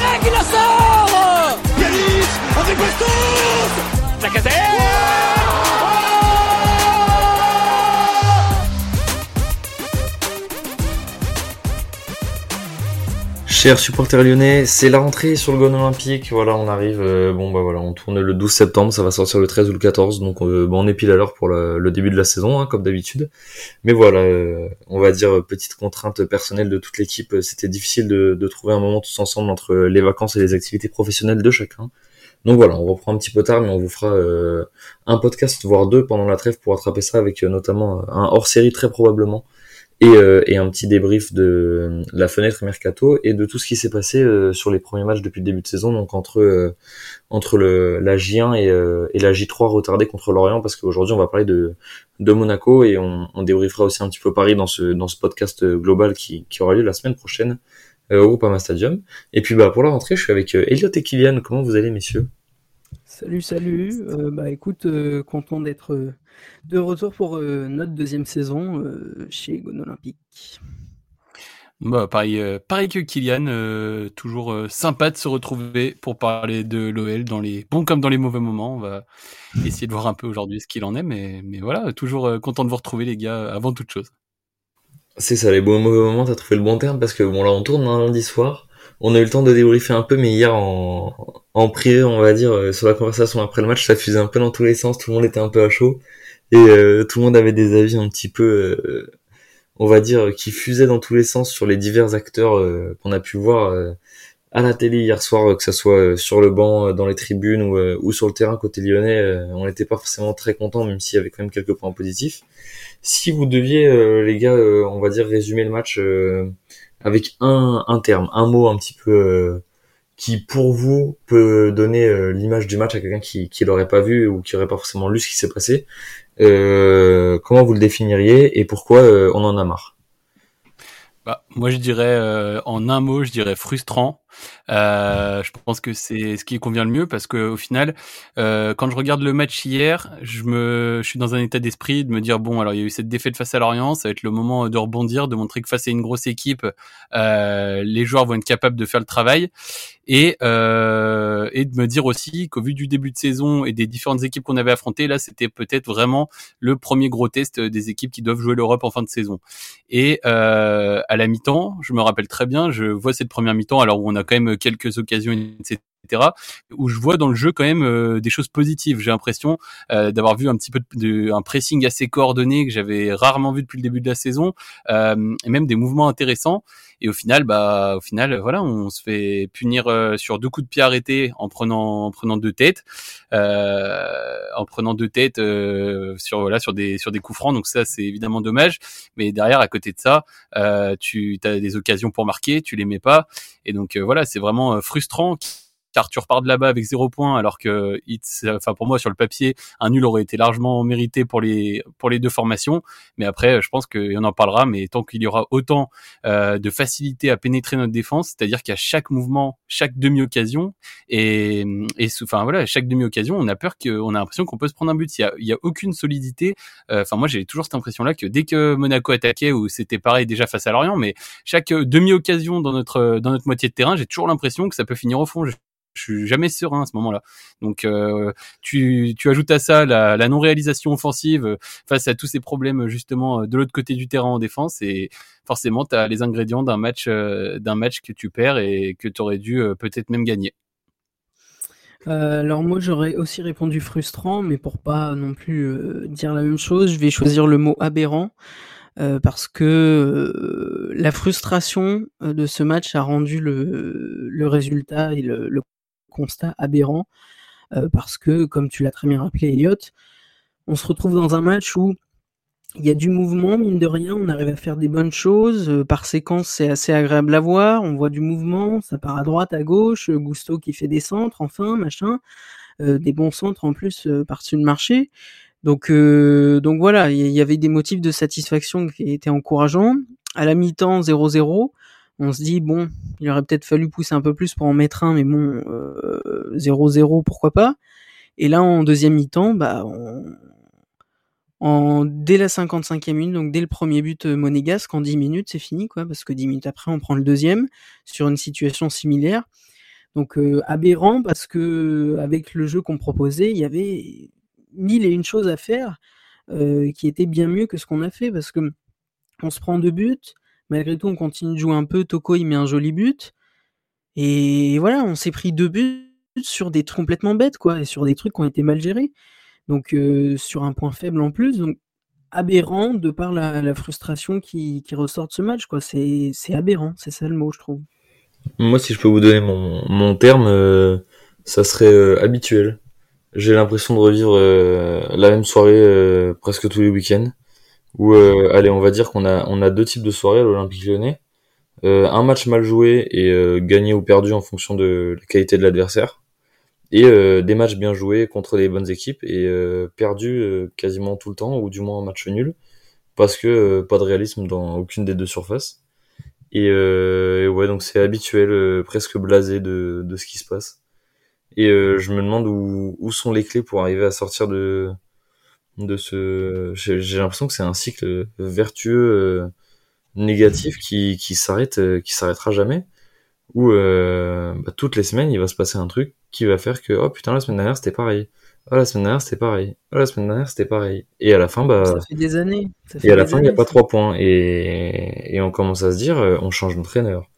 Y, il la sort. Yanis avec Bastos Chers supporters lyonnais, c'est la rentrée sur le Gone Olympique. Voilà, on arrive. euh, bon, bah voilà, on tourne le 12 septembre, ça va sortir le 13 ou le 14. Donc, euh, on est pile à l'heure pour le, début de la saison, hein, comme d'habitude. Mais voilà, euh, on va dire euh, petite contrainte personnelle de toute l'équipe. euh, C'était difficile de, de trouver un moment tous ensemble entre les vacances et les activités professionnelles de chacun. Donc voilà, on reprend un petit peu tard, mais on vous fera euh, un podcast, voire deux, pendant la trêve pour rattraper ça avec euh, notamment un hors-série très probablement et, euh, et un petit débrief de la fenêtre mercato et de tout ce qui s'est passé euh, sur les premiers matchs depuis le début de saison, donc entre euh, entre le la J1 et, euh, et la J3 retardée contre l'Orient, parce qu'aujourd'hui on va parler de de Monaco et on, on débriefera aussi un petit peu Paris dans ce dans ce podcast euh, global qui qui aura lieu la semaine prochaine euh, au Groupama Stadium. Et puis bah pour la rentrée, je suis avec Elliot et Kylian. Comment vous allez messieurs? Salut, salut. Bah écoute, content d'être de retour pour euh, notre deuxième saison euh, chez Gone Olympique. Bah, pareil, euh, pareil que Kylian, euh, toujours euh, sympa de se retrouver pour parler de l'OL dans les bons comme dans les mauvais moments. On va essayer de voir un peu aujourd'hui ce qu'il en est, mais, mais voilà, toujours euh, content de vous retrouver les gars, avant toute chose. C'est ça, les bons mauvais moments, t'as trouvé le bon terme parce que bon là on tourne un lundi soir. On a eu le temps de débriefer un peu, mais hier en, en privé, on va dire, euh, sur la conversation après le match, ça fusait un peu dans tous les sens, tout le monde était un peu à chaud. Et euh, tout le monde avait des avis un petit peu, euh, on va dire, qui fusaient dans tous les sens sur les divers acteurs euh, qu'on a pu voir euh, à la télé hier soir, euh, que ça soit euh, sur le banc, dans les tribunes ou, ou sur le terrain côté lyonnais. on n'était pas forcément très contents, même s'il y avait quand même quelques points positifs. Si vous deviez, les gars, on va dire, résumer le match avec un, un terme, un mot un petit peu qui, pour vous, peut donner l'image du match à quelqu'un qui qui l'aurait pas vu ou qui aurait pas forcément lu ce qui s'est passé, comment vous le définiriez et pourquoi euh, on en a marre? Bah, moi je dirais euh, en un mot, je dirais frustrant. Euh, je pense que c'est ce qui convient le mieux parce que au final, euh, quand je regarde le match hier, je me, je suis dans un état d'esprit de me dire bon, alors il y a eu cette défaite face à Lorient, ça va être le moment de rebondir, de montrer que face à une grosse équipe, euh, les joueurs vont être capables de faire le travail et euh, et de me dire aussi qu'au vu du début de saison et des différentes équipes qu'on avait affrontées, là c'était peut-être vraiment le premier gros test des équipes qui doivent jouer l'Europe en fin de saison. Et euh, à la mi-temps, je me rappelle très bien, je vois cette première mi-temps, alors où on a quand même quelques occasions, etc., où je vois dans le jeu quand même euh, des choses positives. J'ai l'impression euh, d'avoir vu un petit peu de, un pressing assez coordonné que j'avais rarement vu depuis le début de la saison, euh, et même des mouvements intéressants. Et au final, bah, au final, voilà, on se fait punir euh, sur deux coups de pied arrêtés en prenant, en prenant deux têtes, euh, en prenant deux têtes euh, sur voilà sur des sur des coups francs. Donc ça, c'est évidemment dommage. Mais derrière, à côté de ça, euh, tu as des occasions pour marquer, tu les mets pas. Et donc euh, voilà, c'est vraiment euh, frustrant car tu repars de là-bas avec zéro point alors que enfin pour moi sur le papier un nul aurait été largement mérité pour les pour les deux formations. Mais après je pense qu'on en parlera mais tant qu'il y aura autant euh, de facilité à pénétrer notre défense c'est-à-dire qu'à chaque mouvement chaque demi-occasion et et enfin voilà chaque demi-occasion on a peur qu'on a l'impression qu'on peut se prendre un but. Il y a, il y a aucune solidité. Euh, enfin moi j'ai toujours cette impression là que dès que Monaco attaquait ou c'était pareil déjà face à Lorient mais chaque euh, demi-occasion dans notre dans notre moitié de terrain j'ai toujours l'impression que ça peut finir au fond je suis jamais serein à ce moment-là donc euh, tu, tu ajoutes à ça la, la non-réalisation offensive euh, face à tous ces problèmes justement euh, de l'autre côté du terrain en défense et forcément tu as les ingrédients d'un match euh, d'un match que tu perds et que tu aurais dû euh, peut-être même gagner Euh, alors moi j'aurais aussi répondu frustrant, mais pour pas non plus euh, dire la même chose, je vais choisir le mot aberrant. euh, parce que euh, la frustration euh, de ce match a rendu le, le résultat et le, le constat aberrant. euh, parce que, comme tu l'as très bien rappelé, Elliot, on se retrouve dans un match où il y a du mouvement, mine de rien, on arrive à faire des bonnes choses. euh, par séquence, c'est assez agréable à voir. On voit du mouvement, ça part à droite, à gauche. euh, Gusto qui fait des centres, enfin, machin. des bons centres en plus par-dessus le marché. Donc, donc voilà, il y, y avait des motifs de satisfaction qui étaient encourageants. À la mi-temps, 0-0. On se dit, bon, il aurait peut-être fallu pousser un peu plus pour en mettre un, mais bon, euh, 0-0, pourquoi pas. Et là, en deuxième mi-temps, bah, on, en, dès la 55e minute, donc dès le premier but euh, monégasque, en 10 minutes, c'est fini, quoi, parce que 10 minutes après, on prend le deuxième sur une situation similaire. Donc aberrant parce que avec le jeu qu'on proposait, il y avait mille et une choses à faire qui étaient bien mieux que ce qu'on a fait parce que on se prend deux buts, malgré tout on continue de jouer un peu, Toko il met un joli but et voilà, on s'est pris deux buts sur des trucs complètement bêtes quoi et sur des trucs qui ont été mal gérés. Donc sur un point faible en plus, donc aberrant de par la, frustration qui, ressort de ce match quoi. C'est aberrant, c'est ça le mot je trouve. Moi, si je peux vous donner mon, terme, euh, ça serait euh, habituel. J'ai l'impression de revivre euh, la même soirée presque tous les week-ends. Où, allez, on va dire qu'on a, on a deux types de soirées à l'Olympique lyonnais. un match mal joué et gagné ou perdu en fonction de la qualité de l'adversaire. Et des matchs bien joués contre les bonnes équipes et perdus quasiment tout le temps, ou du moins un match nul. Parce que pas de réalisme dans aucune des deux surfaces. Euh, et, ouais, donc c'est habituel, euh, presque blasé de, ce qui se passe. Et euh, je me demande où sont les clés pour arriver à sortir de, de ce. J'ai l'impression que c'est un cycle vertueux négatif qui, qui s'arrête, qui s'arrêtera jamais. Où bah, toutes les semaines, il va se passer un truc qui va faire que oh putain la semaine dernière c'était pareil. Ah, la semaine dernière, c'était pareil. Ah, la semaine dernière, c'était pareil. Et à la fin, bah. Ça fait des années. et à la fin, il n'y a pas trois points. Et... et on commence à se dire, euh, on change d'entraîneur.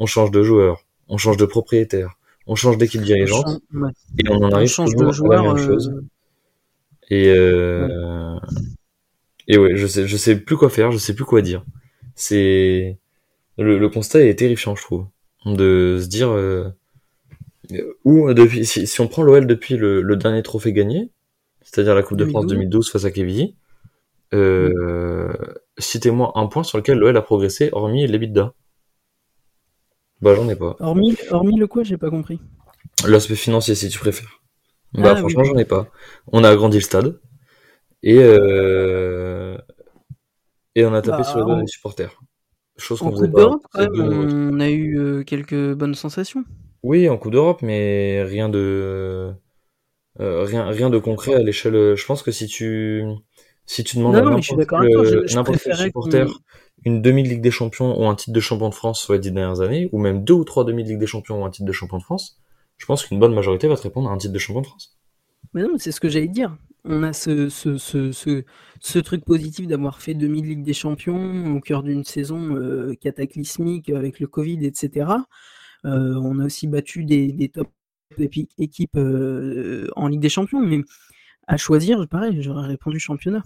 On change de joueur. On change de propriétaire. On change d'équipe dirigeante. Et on en arrive on change de joueur, à la même chose. Euh, et, euh... et ouais, je sais, je sais plus quoi faire, je sais plus quoi dire. C'est, le, le constat est terrifiant, je trouve. De se dire, euh, ou depuis, si, on prend l'OL depuis le, dernier trophée gagné, c'est-à-dire la Coupe de France 2012 face à Kevin, euh, citez-moi un point sur lequel l'OL a progressé, hormis l'EBITDA. Bah j'en ai pas. Hormis, hormis le quoi, j'ai pas compris. L'aspect financier, si tu préfères. Bah ah, franchement, j'en ai pas. On a agrandi le stade et euh, et on a tapé bah, sur les doigts des supporters. Chose qu'on faisait pas. on a eu euh, quelques bonnes sensations. Oui, en Coupe d'Europe, mais rien de euh, rien rien de concret à l'échelle. Je pense que si tu si tu demandes à n'importe quel supporter une demi Ligue des Champions ou un titre de champion de France sur les dix dernières années, ou même deux ou trois demi Ligue des Champions ou un titre de champion de France, je pense qu'une bonne majorité va te répondre à un titre de champion de France. Mais non, c'est ce que j'allais dire. On a ce, ce, ce, ce, ce truc positif d'avoir fait demi Ligue des Champions au cœur d'une saison euh, cataclysmique avec le Covid, etc. Euh, on a aussi battu des, des top équipes euh, en Ligue des Champions, mais à choisir, pareil, j'aurais répondu championnat.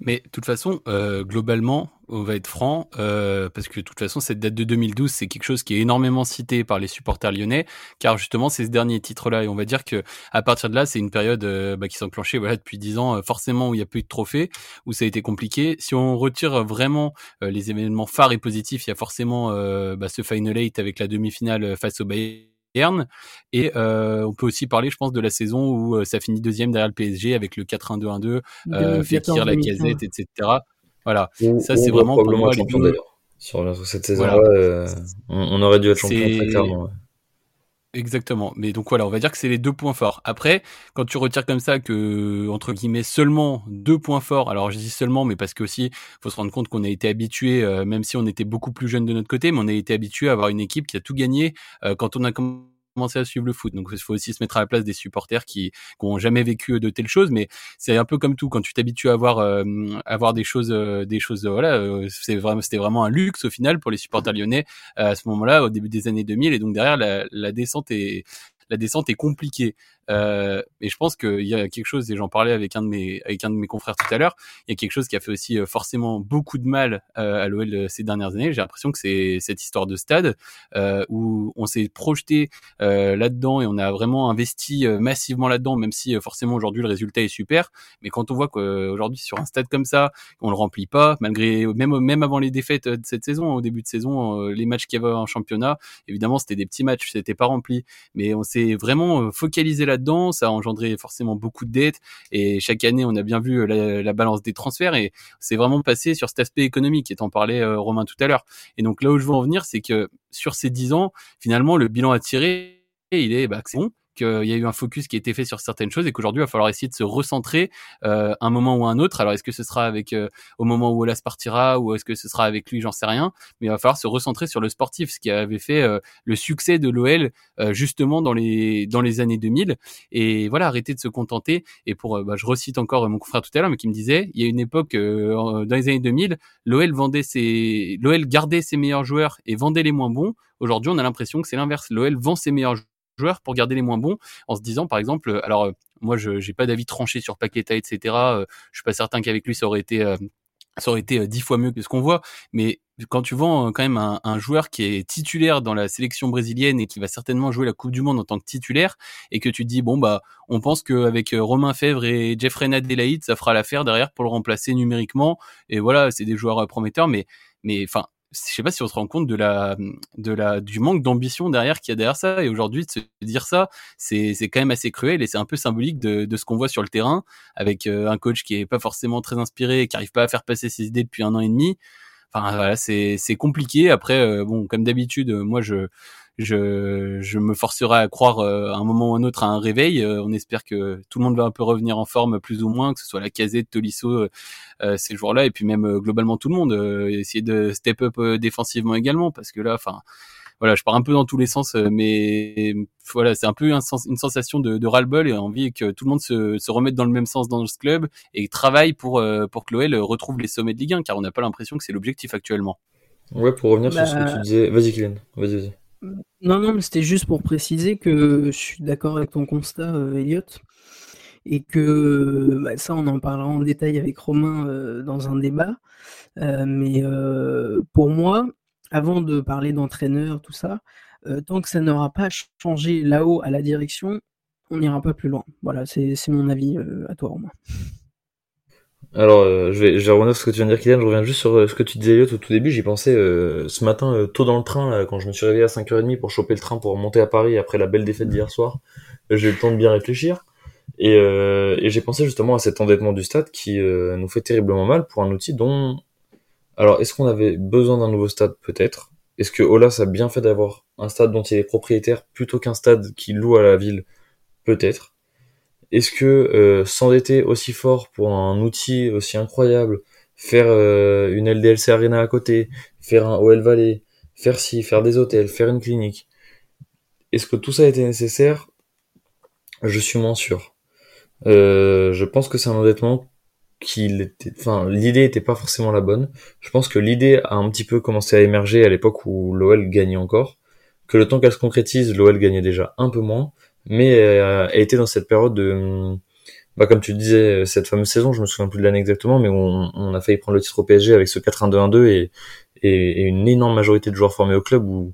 Mais de toute façon, euh, globalement, on va être franc, euh, parce que de toute façon, cette date de 2012, c'est quelque chose qui est énormément cité par les supporters lyonnais, car justement, c'est ce dernier titre-là, et on va dire que à partir de là, c'est une période euh, bah, qui s'est enclenchée voilà, depuis dix ans, forcément, où il y a peu de trophées, où ça a été compliqué. Si on retire vraiment les événements phares et positifs, il y a forcément bah, ce Final Eight avec la demi-finale face au Bayern et euh, on peut aussi parler, je pense, de la saison où euh, ça finit deuxième derrière le PSG avec le 4-1-2-1-2, euh, Fekir, la casette, etc. Voilà, ça c'est vraiment pour moi champion d'ailleurs. Sur cette saison-là, euh, on, aurait dû être champion très clairement. Exactement. Mais donc voilà, on va dire que c'est les deux points forts. Après, quand tu retires comme ça que entre guillemets seulement deux points forts, alors je dis seulement, mais parce que aussi faut se rendre compte qu'on a été habitué, euh, même si on était beaucoup plus jeune de notre côté, mais on a été habitué à avoir une équipe qui a tout gagné euh, quand on a commencé commencer à suivre le foot. Donc il faut aussi se mettre à la place des supporters qui, qui ont jamais vécu de telles choses. Mais c'est un peu comme tout quand tu t'habitues à avoir euh, avoir des choses, euh, des choses. voilà, euh, c'est vraiment c'était vraiment un luxe au final pour les supporters lyonnais à ce moment-là, au début des années 2000. Et donc derrière la, la descente est la descente est compliquée. Euh, et je pense qu'il y a quelque chose, et j'en parlais avec un de mes avec un de mes confrères tout à l'heure, il y a quelque chose qui a fait aussi euh, forcément beaucoup de mal euh, à l'OL euh, ces dernières années. J'ai l'impression que c'est cette histoire de stade euh, où on s'est projeté euh, là-dedans et on a vraiment investi massivement là-dedans, même si forcément aujourd'hui le résultat est super. Mais quand on voit qu'aujourd'hui sur un stade comme ça, on le remplit pas, malgré même même avant les défaites de cette saison, au début de saison, les matchs qu'il y avait en championnat, évidemment c'était des petits matchs, c'était pas rempli, mais on s'est vraiment focalisé là dedans ça a engendré forcément beaucoup de dettes et chaque année on a bien vu euh, la, balance des transferts et c'est vraiment passé sur cet aspect économique et en parlait euh, Romain tout à l'heure. Et donc là où je veux en venir, c'est que sur ces dix ans, finalement le bilan à tirer il est bah, c'est bon, qu'il y a eu un focus qui a été fait sur certaines choses et qu'aujourd'hui il va falloir essayer de se recentrer euh, un moment ou un autre. Alors est-ce que ce sera avec euh, au moment où Olas partira ou est-ce que ce sera avec lui, j'en sais rien, mais il va falloir se recentrer sur le sportif, ce qui avait fait euh, le succès de l'OL euh, justement dans les dans les années 2000 et voilà arrêter de se contenter et pour bah, je recite encore mon confrère tout à l'heure mais qui me disait il y a une époque dans les années 2000 l'OL vendait ses l'OL gardait ses meilleurs joueurs et vendait les moins bons. Aujourd'hui, on a l'impression que c'est l'inverse. L'OL vend ses meilleurs joueurs pour garder les moins bons en se disant par exemple alors euh, moi je j'ai pas d'avis tranché sur Paqueta etc euh, je suis pas certain qu'avec lui ça aurait été euh, ça aurait été dix fois mieux que ce qu'on voit. Mais quand tu vends quand même un, joueur qui est titulaire dans la sélection brésilienne et qui va certainement jouer la Coupe du Monde en tant que titulaire et que tu dis bon bah on pense qu'avec Romain Fèvre et Jeffrey Nadelaïde ça fera l'affaire derrière pour le remplacer numériquement. Et voilà c'est des joueurs prometteurs mais mais enfin je sais pas si on se rend compte de la, de la, du manque d'ambition derrière qu'il y a derrière ça. Et aujourd'hui, de se dire ça, c'est, c'est quand même assez cruel et c'est un peu symbolique de, de ce qu'on voit sur le terrain avec euh, un coach qui est pas forcément très inspiré, qui arrive pas à faire passer ses idées depuis un an et demi. Enfin voilà, c'est, c'est compliqué. Après, euh, bon, comme d'habitude, moi je, je, je me forcerai à croire euh, à un moment ou un autre à un réveil. Euh, on espère que tout le monde va un peu revenir en forme plus ou moins, que ce soit la casette, Tolisso euh, ces jours-là, et puis même globalement tout le monde. essayer de step up défensivement également, parce que là, enfin voilà, je pars un peu dans tous les sens, mais voilà, c'est un peu une sensation de, de ras-le-bol et envie que tout le monde se, se, remette dans le même sens dans ce club et travaille pour, pour que l'OL retrouve les sommets de Ligue 1, car on n'a pas l'impression que c'est l'objectif actuellement. Ouais, pour revenir sur ce que bah, tu disais, vas-y Kylian, vas-y, vas-y. Non, non, mais c'était juste pour préciser que je suis d'accord avec ton constat, euh, Elliot, et que bah, ça, on en parlera en détail avec Romain euh, dans un débat. Euh, mais pour moi, avant de parler d'entraîneur, tout ça, tant que ça n'aura pas changé là-haut à la direction, on n'ira pas plus loin. Voilà, c'est mon avis à toi, Romain. Alors, euh, je, vais, je vais revenir sur ce que tu viens de dire, Kylian. Je reviens juste sur euh, ce que tu disais, Elliot, au tout début. J'y pensais euh, ce matin, tôt dans le train, quand je me suis réveillé à 5h30 pour choper le train pour monter à Paris après la belle défaite d'hier soir. J'ai eu le temps de bien réfléchir. Et, et j'ai pensé justement à cet endettement du stade qui nous fait terriblement mal pour un outil dont... Alors, est-ce qu'on avait besoin d'un nouveau stade Peut-être? Est-ce que Olas a bien fait d'avoir un stade dont il est propriétaire plutôt qu'un stade qui loue à la ville? Peut-être. Est-ce que euh, s'endetter aussi fort pour un outil aussi incroyable, faire euh, une LDLC Arena à côté, faire un OL Valley, faire ci, faire des hôtels, faire une clinique, est-ce que tout ça été nécessaire? Je suis moins sûr. Euh, je pense que c'est un endettement qui était, enfin, l'idée était pas forcément la bonne. Je pense que l'idée a un petit peu commencé à émerger à l'époque où l'OL gagnait encore, que le temps qu'elle se concrétise, l'OL gagnait déjà un peu moins, mais euh, a été dans cette période de bah, comme tu disais, cette fameuse saison, je me souviens plus de l'année exactement, mais on, on, a failli prendre le titre au PSG avec ce 4-1-2-1-2 et, et, une énorme majorité de joueurs formés au club où,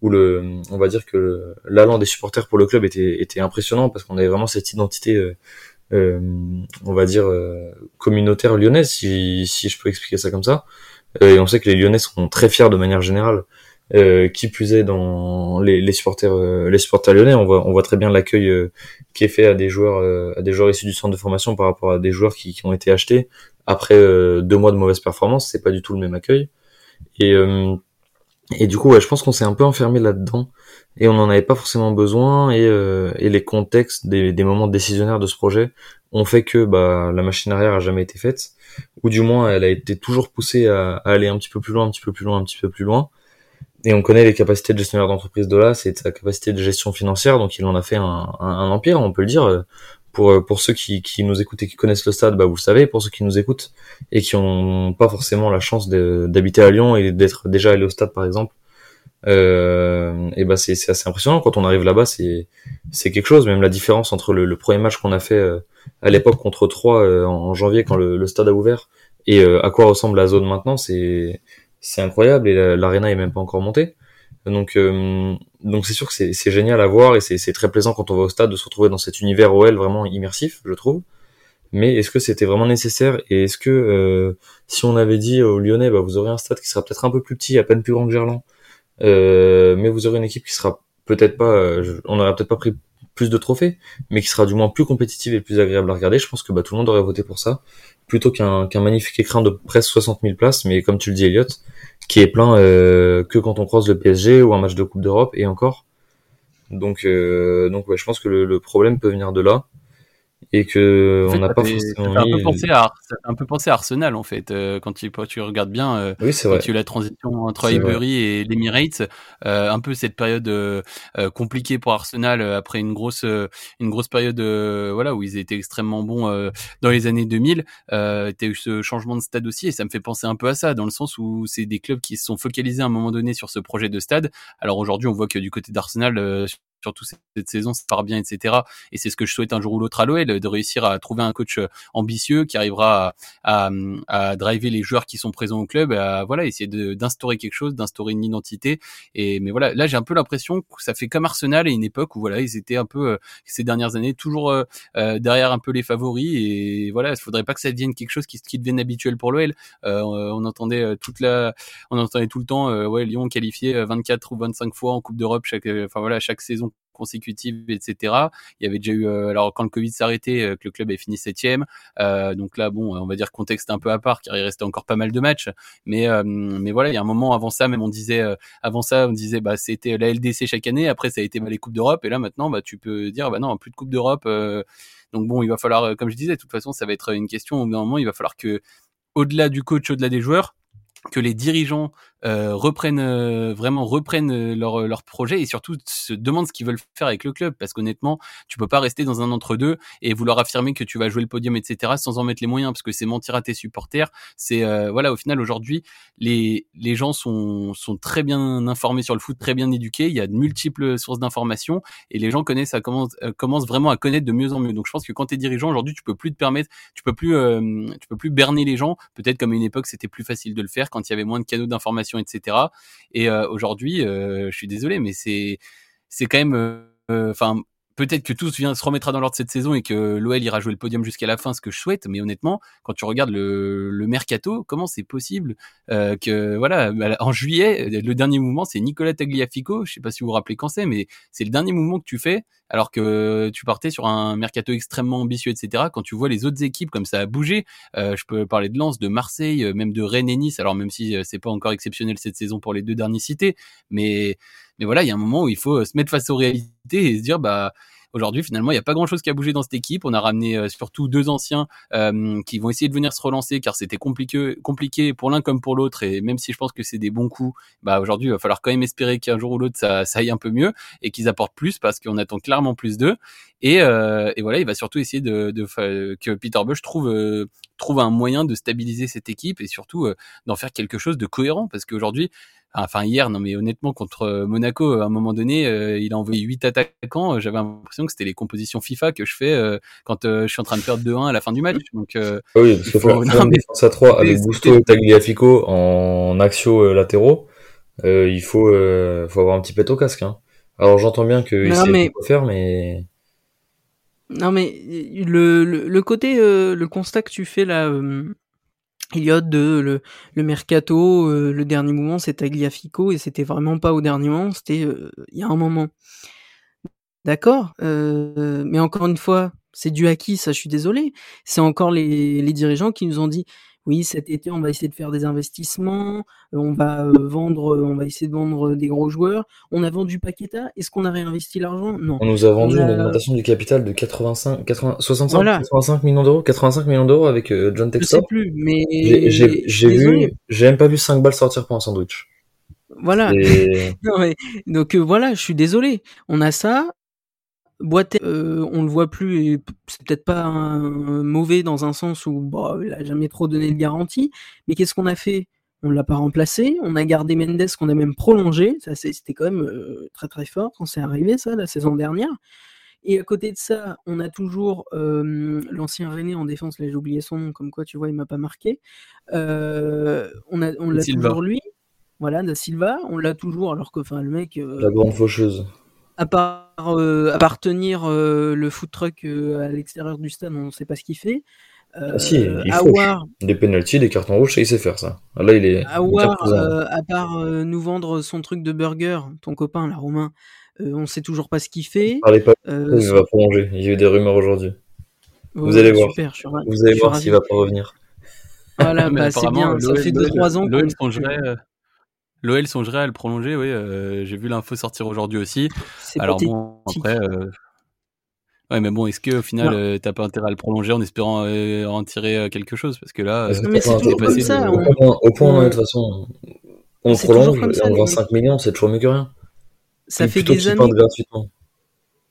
où le, on va dire que l'allant des supporters pour le club était, était impressionnant parce qu'on avait vraiment cette identité, euh, euh, on va dire, euh, communautaire lyonnaise, si, si je peux expliquer ça comme ça. et on sait que les Lyonnais sont très fiers de manière générale euh, qui plus est dans les, les supporters euh, les supporters lyonnais on voit on voit très bien l'accueil euh, qui est fait à des joueurs à des joueurs issus du centre de formation par rapport à des joueurs qui, qui ont été achetés après deux mois de mauvaise performance. C'est pas du tout le même accueil. Et et du coup ouais, je pense qu'on s'est un peu enfermé là-dedans. Et on n'en avait pas forcément besoin. Et, et les contextes des, des moments décisionnaires de ce projet ont fait que bah la machine arrière a jamais été faite. Ou du moins elle a été toujours poussée à, à aller un petit peu plus loin un petit peu plus loin un petit peu plus loin et on connaît les capacités de gestionnaire d'entreprise de là, c'est sa capacité de gestion financière, donc il en a fait un, empire, on peut le dire. Pour, pour ceux qui, qui nous écoutent et qui connaissent le stade, bah vous le savez. Pour ceux qui nous écoutent et qui n'ont pas forcément la chance d'habiter à Lyon et d'être déjà allé au stade, par exemple, euh, et bah c'est assez impressionnant quand on arrive là-bas. C'est quelque chose. Même la différence entre le, premier match qu'on a fait euh, à l'époque contre Troyes euh, en, janvier quand le, le, stade a ouvert et euh, à quoi ressemble la zone maintenant, c'est c'est incroyable et l'arena est même pas encore montée. Donc euh, donc c'est sûr que c'est génial à voir et c'est très plaisant quand on va au stade de se retrouver dans cet univers OL vraiment immersif, je trouve. Mais est-ce que c'était vraiment nécessaire et est-ce que euh, si on avait dit aux Lyonnais, bah, vous aurez un stade qui sera peut-être un peu plus petit, à peine plus grand que Gerland, euh, mais vous aurez une équipe qui sera peut-être pas, on n'aurait peut-être pas pris plus de trophées, mais qui sera du moins plus compétitive et plus agréable à regarder. Je pense que bah, tout le monde aurait voté pour ça, plutôt qu'un qu'un magnifique écran de presque 60 000 places, mais comme tu le dis Elliot, qui est plein euh, que quand on croise le PSG ou un match de Coupe d'Europe et encore. Donc, euh, donc ouais, je pense que le, le problème peut venir de là et que En fait, on n'a pas forcément un peu penser à, un peu penser à Arsenal en fait euh, quand tu, tu regardes bien euh, Oui, c'est quand tu as eu la transition entre. Highbury et l'Emirates, euh, un peu cette période euh, euh, compliquée pour Arsenal euh, après une grosse une grosse période euh, voilà où ils étaient extrêmement bons euh, dans les années 2000. Euh, T'as eu ce changement de stade aussi et ça me fait penser un peu à ça dans le sens où c'est des clubs qui se sont focalisés à un moment donné sur ce projet de stade. Alors aujourd'hui on voit que du côté d'Arsenal euh, surtout cette saison, ça part bien, etc. Et c'est ce que je souhaite un jour ou l'autre à l'OL, de réussir à trouver un coach euh, ambitieux qui arrivera à, à, à driver les joueurs qui sont présents au club, à voilà essayer d'instaurer quelque chose, d'instaurer une identité. Et mais voilà, là j'ai un peu l'impression que ça fait comme Arsenal à une époque où voilà ils étaient un peu euh, ces dernières années toujours euh, euh, derrière un peu les favoris. Et voilà, il faudrait pas que ça devienne quelque chose qui, qui devienne habituel pour l'OL. On entendait toute la, on entendait tout le temps, ouais Lyon qualifié euh, 24 ou 25 fois en Coupe d'Europe chaque, enfin voilà chaque saison consécutive, etc. Il y avait déjà eu, euh, alors quand le Covid arrêté, euh, que le club ait fini septième. Euh, donc là, bon, on va dire contexte un peu à part, car il restait encore pas mal de matchs. Mais, mais voilà, il y a un moment avant ça, même on disait, avant ça, on disait, bah c'était la LDC chaque année. Après, ça a été bah, les coupes d'Europe. Et là, maintenant, bah tu peux dire, bah non, plus de coupe d'Europe. donc bon, il va falloir, comme je disais, de toute façon, ça va être une question. Au bout d'un moment, il va falloir que, au-delà du coach, au-delà des joueurs, que les dirigeants euh, reprennent euh, vraiment reprennent euh, leur leur projet et surtout se demandent ce qu'ils veulent faire avec le club. Parce qu'honnêtement tu peux pas rester dans un entre deux et vouloir affirmer que tu vas jouer le podium etc sans en mettre les moyens parce que c'est mentir à tes supporters. C'est euh, voilà au final aujourd'hui les les gens sont sont très bien informés sur le foot très bien éduqués. Il y a de multiples sources d'informations et les gens connaissent ça commence euh, commencent vraiment à connaître de mieux en mieux. Donc je pense que quand tu es dirigeant aujourd'hui tu peux plus te permettre tu peux plus euh, tu peux plus berner les gens. Peut-être comme à une époque c'était plus facile de le faire. Quand il y avait moins de canaux d'information etc et euh, aujourd'hui euh, je suis désolé mais c'est c'est quand même euh, enfin peut-être que tout se remettra dans l'ordre cette saison et que l'OL ira jouer le podium jusqu'à la fin, ce que je souhaite. Mais honnêtement, quand tu regardes le, le mercato, comment c'est possible euh, que voilà, en juillet, le dernier mouvement c'est Nicolas Tagliafico. Je sais pas si vous vous rappelez quand c'est, mais c'est le dernier mouvement que tu fais alors que tu partais sur un mercato extrêmement ambitieux, etc. Quand tu vois les autres équipes comme ça a bougé, euh, je peux parler de Lens, de Marseille, même de Rennes et Nice. Alors même si c'est pas encore exceptionnel cette saison pour les deux derniers cités, mais mais voilà, il y a un moment où il faut se mettre face aux réalités et se dire bah Aujourd'hui, finalement, il n'y a pas grand-chose qui a bougé dans cette équipe. On a ramené euh, surtout deux anciens euh, qui vont essayer de venir se relancer car c'était compliqué, compliqué pour l'un comme pour l'autre. Et même si je pense que c'est des bons coups, bah aujourd'hui, il va falloir quand même espérer qu'un jour ou l'autre ça, ça aille un peu mieux et qu'ils apportent plus parce qu'on attend clairement plus d'eux. Et, euh, et, voilà, il va surtout essayer de, de, que Peter Bush trouve euh, trouve un moyen de stabiliser cette équipe et surtout d'en faire quelque chose de cohérent parce qu'aujourd'hui enfin hier non mais honnêtement contre Monaco à un moment donné euh, il a envoyé huit attaquants. J'avais l'impression que c'était les compositions FIFA que je fais euh, quand euh, je suis en train de perdre 2-1 à la fin du match. Donc Ah oui parce que faut, faut non, mais, à 3 avec Busto et Tagliafico en axio latéraux euh, il faut faut avoir un petit pet au casque hein. alors j'entends bien que il sait mais... quoi faire mais non mais le, le, le côté le constat que tu fais là De le, le mercato, euh, le dernier mouvement c'était Tagliafico et c'était vraiment pas au dernier moment, c'était euh, il y a un moment. D'accord, euh, mais encore une fois, c'est dû à qui? Ça Je suis désolé. C'est encore les, les, dirigeants qui nous ont dit oui cet été on va essayer de faire des investissements, on va vendre, on va essayer de vendre des gros joueurs. On a vendu Paqueta, est-ce qu'on a réinvesti l'argent? Non. On nous a vendu a... une augmentation du capital de 85, 80, 65, voilà. 85 millions d'euros, 85 millions d'euros avec euh, John Textor. Je sais plus, mais j'ai vu, j'ai même pas vu 5 balles sortir pour un sandwich. Voilà. Et... non, mais, donc euh, voilà, je suis désolé. On a ça. Boité, euh, on le voit plus et c'est peut-être pas un, mauvais dans un sens où bon, il a jamais trop donné de garantie. Mais qu'est-ce qu'on a fait? On l'a pas remplacé. On a gardé Mendes qu'on a même prolongé. Ça c'était quand même euh, très très fort quand c'est arrivé ça la saison dernière. Et à côté de ça, on a toujours euh, l'ancien René en défense. Là j'ai oublié son nom. Comme quoi tu vois il m'a pas marqué. Euh, on a on l'a toujours lui. Voilà, Da Silva, on l'a toujours alors que enfin le mec. La grande faucheuse à part, euh, à part tenir euh, le food truck euh, à l'extérieur du stade, on ne sait pas ce qu'il fait. ah si, il faut Awar, des pénalties, des cartons rouges, il sait faire ça. Là, il est. Awar, à part euh, nous vendre son truc de burger, ton copain, la Romain, euh, on sait toujours pas ce qu'il fait. Parlez pas, il va prolonger. Il y a eu des rumeurs aujourd'hui. Vous allez voir. Super, je Vous allez je voir s'il va pas revenir. Voilà, bah, c'est bien. Ça fait 2-3 ans. Songerait, l'OL songerait à le prolonger, oui. euh, J'ai vu l'info sortir aujourd'hui aussi. C'est Alors bon, après. euh, Ouais, mais bon, est-ce qu'au final, euh, t'as pas intérêt à le prolonger en espérant euh, en tirer euh, quelque chose? Parce que là, mais c'est pas toujours comme ça, Au hein. point, au point, Ouais. de toute façon, on toujours prolonge et ça, on vend mecs. 5 millions, c'est toujours mieux que rien. Ça fait des années, gratuitement.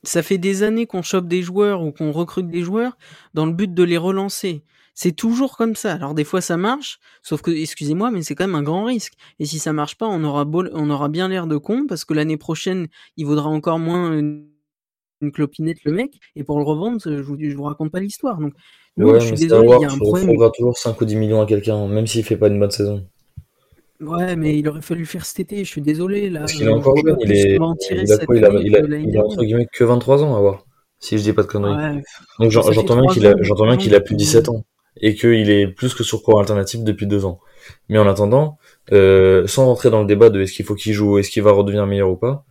ça fait des années qu'on chope des joueurs ou qu'on recrute des joueurs dans le but de les relancer. C'est toujours comme ça. Alors des fois ça marche, sauf que excusez-moi, mais c'est quand même un grand risque. Et si ça marche pas, on aura beau- on aura bien l'air de con parce que l'année prochaine, il vaudra encore moins une, une clopinette le mec. Et pour le revendre, je vous, je vous raconte pas l'histoire. Donc non, Ouais, je suis désolé, il y a un problème. referas toujours 5 ou 10 millions à quelqu'un, même s'il fait pas une bonne saison. Ouais, mais il aurait fallu le faire cet été. Je suis désolé là. Parce qu'il est encore jeune, il est, il a quoi, il a, il a, il a entre guillemets que 23 ans à voir. Si je dis pas de conneries. Ouais, Donc j'entends bien qu'il a, a plus de qu'il- 17 ans. Et qu'il est plus que sur cours alternatif depuis deux ans. Mais en attendant, euh, sans rentrer dans le débat de est-ce qu'il faut qu'il joue, est-ce qu'il va redevenir meilleur ou pas,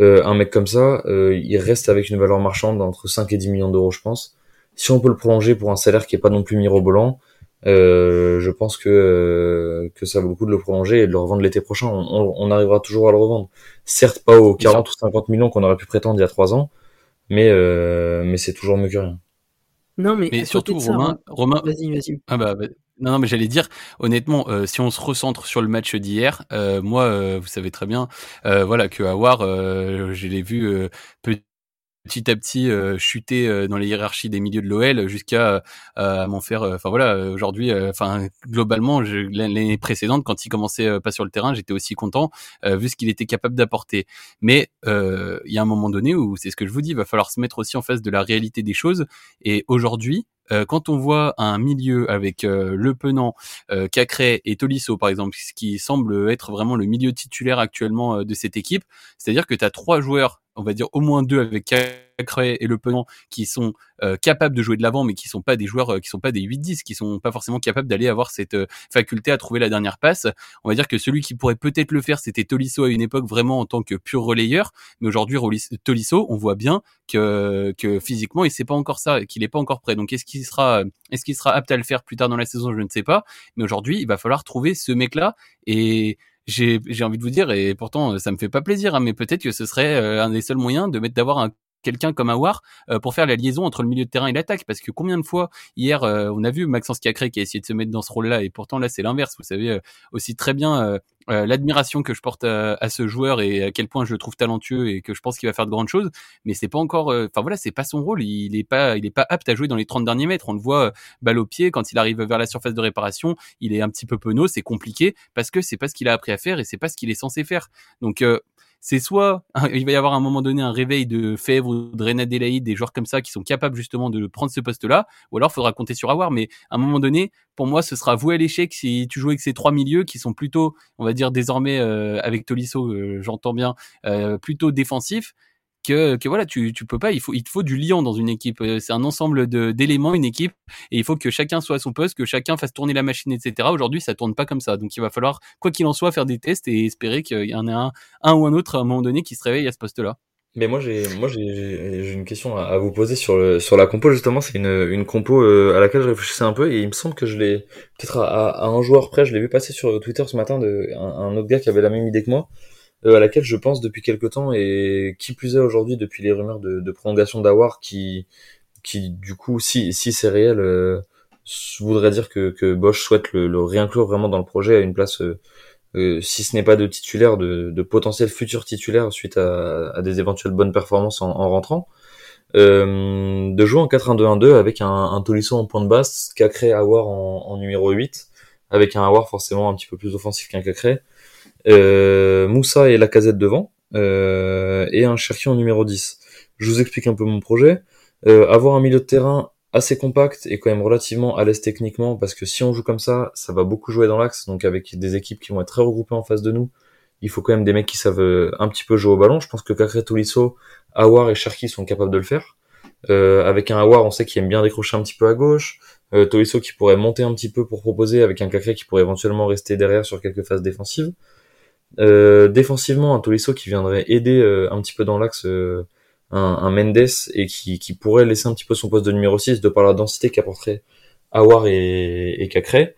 euh, un mec comme ça, euh, il reste avec une valeur marchande entre 5 et 10 millions d'euros, je pense. Si on peut le prolonger pour un salaire qui est pas non plus mirobolant, euh, je pense que euh, que ça vaut le coup de le prolonger et de le revendre l'été prochain. On, on- on arrivera toujours à le revendre. Certes, pas aux 40 ou 50 millions qu'on aurait pu prétendre il y a trois ans, mais euh, mais c'est toujours mieux que rien. Non, mais, surtout, de ça, Romain, Romain, Vas-y, vas-y. Ah bah, bah, non, non, mais j'allais dire, honnêtement, euh, si on se recentre sur le match d'hier, euh, moi, euh, vous savez très bien, euh, voilà, que Awar, euh, je l'ai vu euh, petit à petit euh, chuter euh, dans les hiérarchies des milieux de l'OL jusqu'à euh, m'en faire. Enfin voilà, euh, aujourd'hui, euh, enfin globalement, l'année précédente, quand il commençait euh, pas sur le terrain, j'étais aussi content euh, vu ce qu'il était capable d'apporter. Mais euh, il y a un moment donné où c'est ce que je vous dis, il va falloir se mettre aussi en face de la réalité des choses. Et aujourd'hui, euh, quand on voit un milieu avec euh, Le Penant, euh, Cacré et Tolisso par exemple, ce qui semble être vraiment le milieu titulaire actuellement euh, de cette équipe, c'est-à-dire que tu as trois joueurs, on va dire au moins deux avec Cacré et Le Penant, qui sont euh, capables de jouer de l'avant, mais qui sont pas des joueurs, euh, qui sont pas des 8-10, qui sont pas forcément capables d'aller avoir cette euh, faculté à trouver la dernière passe. On va dire que celui qui pourrait peut-être le faire, c'était Tolisso à une époque vraiment en tant que pur relayeur, mais aujourd'hui Tolisso, on voit bien que, que physiquement il sait pas encore ça, qu'il est pas encore prêt. Donc est-ce qu'il sera, est-ce qu'il sera apte à le faire plus tard dans la saison, je ne sais pas. Mais aujourd'hui, il va falloir trouver ce mec-là et j'ai envie de vous dire et pourtant ça me fait pas plaisir, hein, mais peut-être que ce serait euh, un des seuls moyens de mettre d'avoir un quelqu'un comme Awar euh, pour faire la liaison entre le milieu de terrain et l'attaque. Parce que combien de fois hier euh, on a vu Maxence Cacré qui a essayé de se mettre dans ce rôle-là et pourtant là c'est l'inverse. Vous savez euh, aussi très bien l'admiration que je porte à, ce joueur et à quel point je le trouve talentueux et que je pense qu'il va faire de grandes choses. Mais c'est pas encore enfin voilà c'est pas son rôle. Il est pas il est pas apte à jouer dans les 30 derniers mètres. On le voit balle au pied. Quand il arrive vers la surface de réparation il est un petit peu penaud. C'est compliqué parce que c'est pas ce qu'il a appris à faire et c'est pas ce qu'il est censé faire. Donc c'est soit il va y avoir à un moment donné un réveil de Fèvre ou de René Delaïde, des joueurs comme ça qui sont capables justement de prendre ce poste-là, ou alors il faudra compter sur Awar. Mais à un moment donné, pour moi, ce sera voué à l'échec si tu joues avec ces trois milieux qui sont plutôt, on va dire désormais euh, avec Tolisso, euh, j'entends bien, euh, plutôt défensifs. Que, voilà, tu, tu peux pas, il faut, il te faut du liant dans une équipe. Euh, C'est un ensemble d'éléments, une équipe, et il faut que chacun soit à son poste, que chacun fasse tourner la machine, etc. Aujourd'hui, ça tourne pas comme ça. Donc il va falloir, quoi qu'il en soit, faire des tests et espérer qu'il y en ait un, un ou un autre à un moment donné qui se réveille à ce poste-là. Mais moi j'ai moi j'ai une question à, vous poser sur le sur la compo justement c'est une une compo euh, à laquelle je réfléchissais un peu et il me semble que je l'ai peut-être à, un joueur près je l'ai vu passer sur Twitter ce matin de un, autre gars qui avait la même idée que moi à laquelle je pense depuis quelque temps et qui plus est aujourd'hui depuis les rumeurs de, de prolongation d'Awar qui qui du coup si si c'est réel euh, voudrait dire que que Bosch souhaite le, le réinclure vraiment dans le projet à une place euh, euh, si ce n'est pas de titulaire, de, de potentiel futur titulaire suite à, à des éventuelles bonnes performances en, en rentrant, euh, de jouer en 4-1-2-1-2 avec un, un Tolisso en point de basse, Cacré Awar en, en numéro 8, avec un Awar forcément un petit peu plus offensif qu'un Cacré, euh, Moussa et Lacazette devant, euh, et un Cherki en numéro 10. Je vous explique un peu mon projet. Euh, avoir un milieu de terrain assez compact et quand même relativement à l'aise techniquement parce que si on joue comme ça, ça va beaucoup jouer dans l'axe, donc avec des équipes qui vont être très regroupées en face de nous, il faut quand même des mecs qui savent euh, un petit peu jouer au ballon. Je pense que Cacré, Tolisso, Awar et Cherki sont capables de le faire. Euh, avec un Awar, on sait qu'il aime bien décrocher un petit peu à gauche. Euh, qui pourrait monter un petit peu pour proposer, avec un Cacré qui pourrait éventuellement rester derrière sur quelques phases défensives. Euh, défensivement, un Tolisso qui viendrait aider euh, un petit peu dans l'axe euh, un, un Mendes et qui, qui pourrait laisser un petit peu son poste de numéro 6 de par la densité qu'apporterait Awar et, et Cacré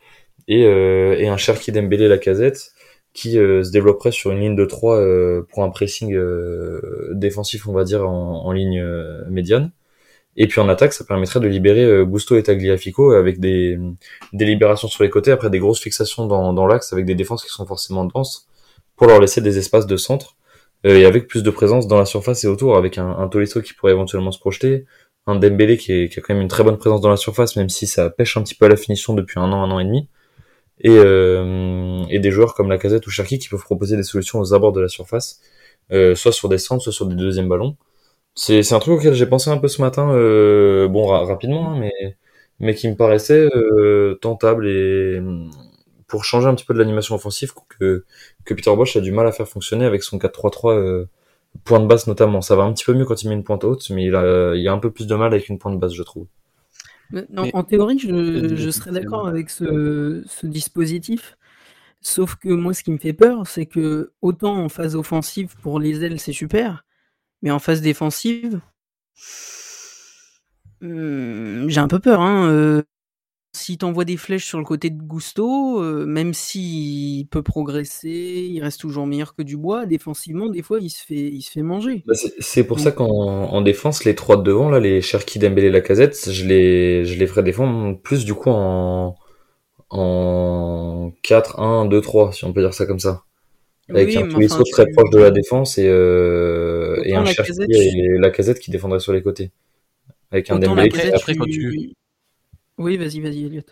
et, euh, et un Cherki Dembélé Lacazette qui se développerait sur une ligne de 3 pour un pressing défensif, on va dire, en, en ligne médiane. Et puis en attaque, ça permettrait de libérer Gusto et Tagliafico avec des, des libérations sur les côtés, après des grosses fixations dans, dans l'axe avec des défenses qui sont forcément denses, pour leur laisser des espaces de centre, et avec plus de présence dans la surface et autour, avec un, un Tolisso qui pourrait éventuellement se projeter, un Dembélé qui, est, a quand même une très bonne présence dans la surface, même si ça pêche un petit peu à la finition depuis un an, un an et demi. Et, euh, des joueurs comme Lacazette ou Cherki qui peuvent proposer des solutions aux abords de la surface, euh, soit sur des centres, soit sur des deuxièmes ballons. C'est, un truc auquel j'ai pensé un peu ce matin, euh, bon rapidement, hein, mais, mais qui me paraissait euh, tentable et pour changer un petit peu de l'animation offensive que, que Peter Bosch a du mal à faire fonctionner avec son 4-3-3 point de base notamment. Ça va un petit peu mieux quand il met une pointe haute, mais il a, il a un peu plus de mal avec une pointe de base, je trouve. Non, en théorie, je, je serais d'accord avec ce, ce, dispositif. Sauf que moi, ce qui me fait peur, c'est que autant en phase offensive pour les ailes, c'est super, mais en phase défensive, hmm, j'ai un peu peur. Hein. Euh, si t'envoies des flèches sur le côté de Gusto, euh, même s'il peut progresser, il reste toujours meilleur que Dubois. Défensivement, des fois, il se fait, il se fait manger. Bah, c'est pour ça qu'en en défense, les trois de devant, là, les Cherki, Dembélé, Lacazette, je les, je les ferais défendre plus du coup en, en 4, 1, 2, 3, si on peut dire ça comme ça. Avec un Tolisso très proche de la défense et, euh, et un Cherki et Lacazette qui défendrait sur les côtés. Avec un Dembélé qui... Après, quand tu oui, vas-y, vas-y, Elliot.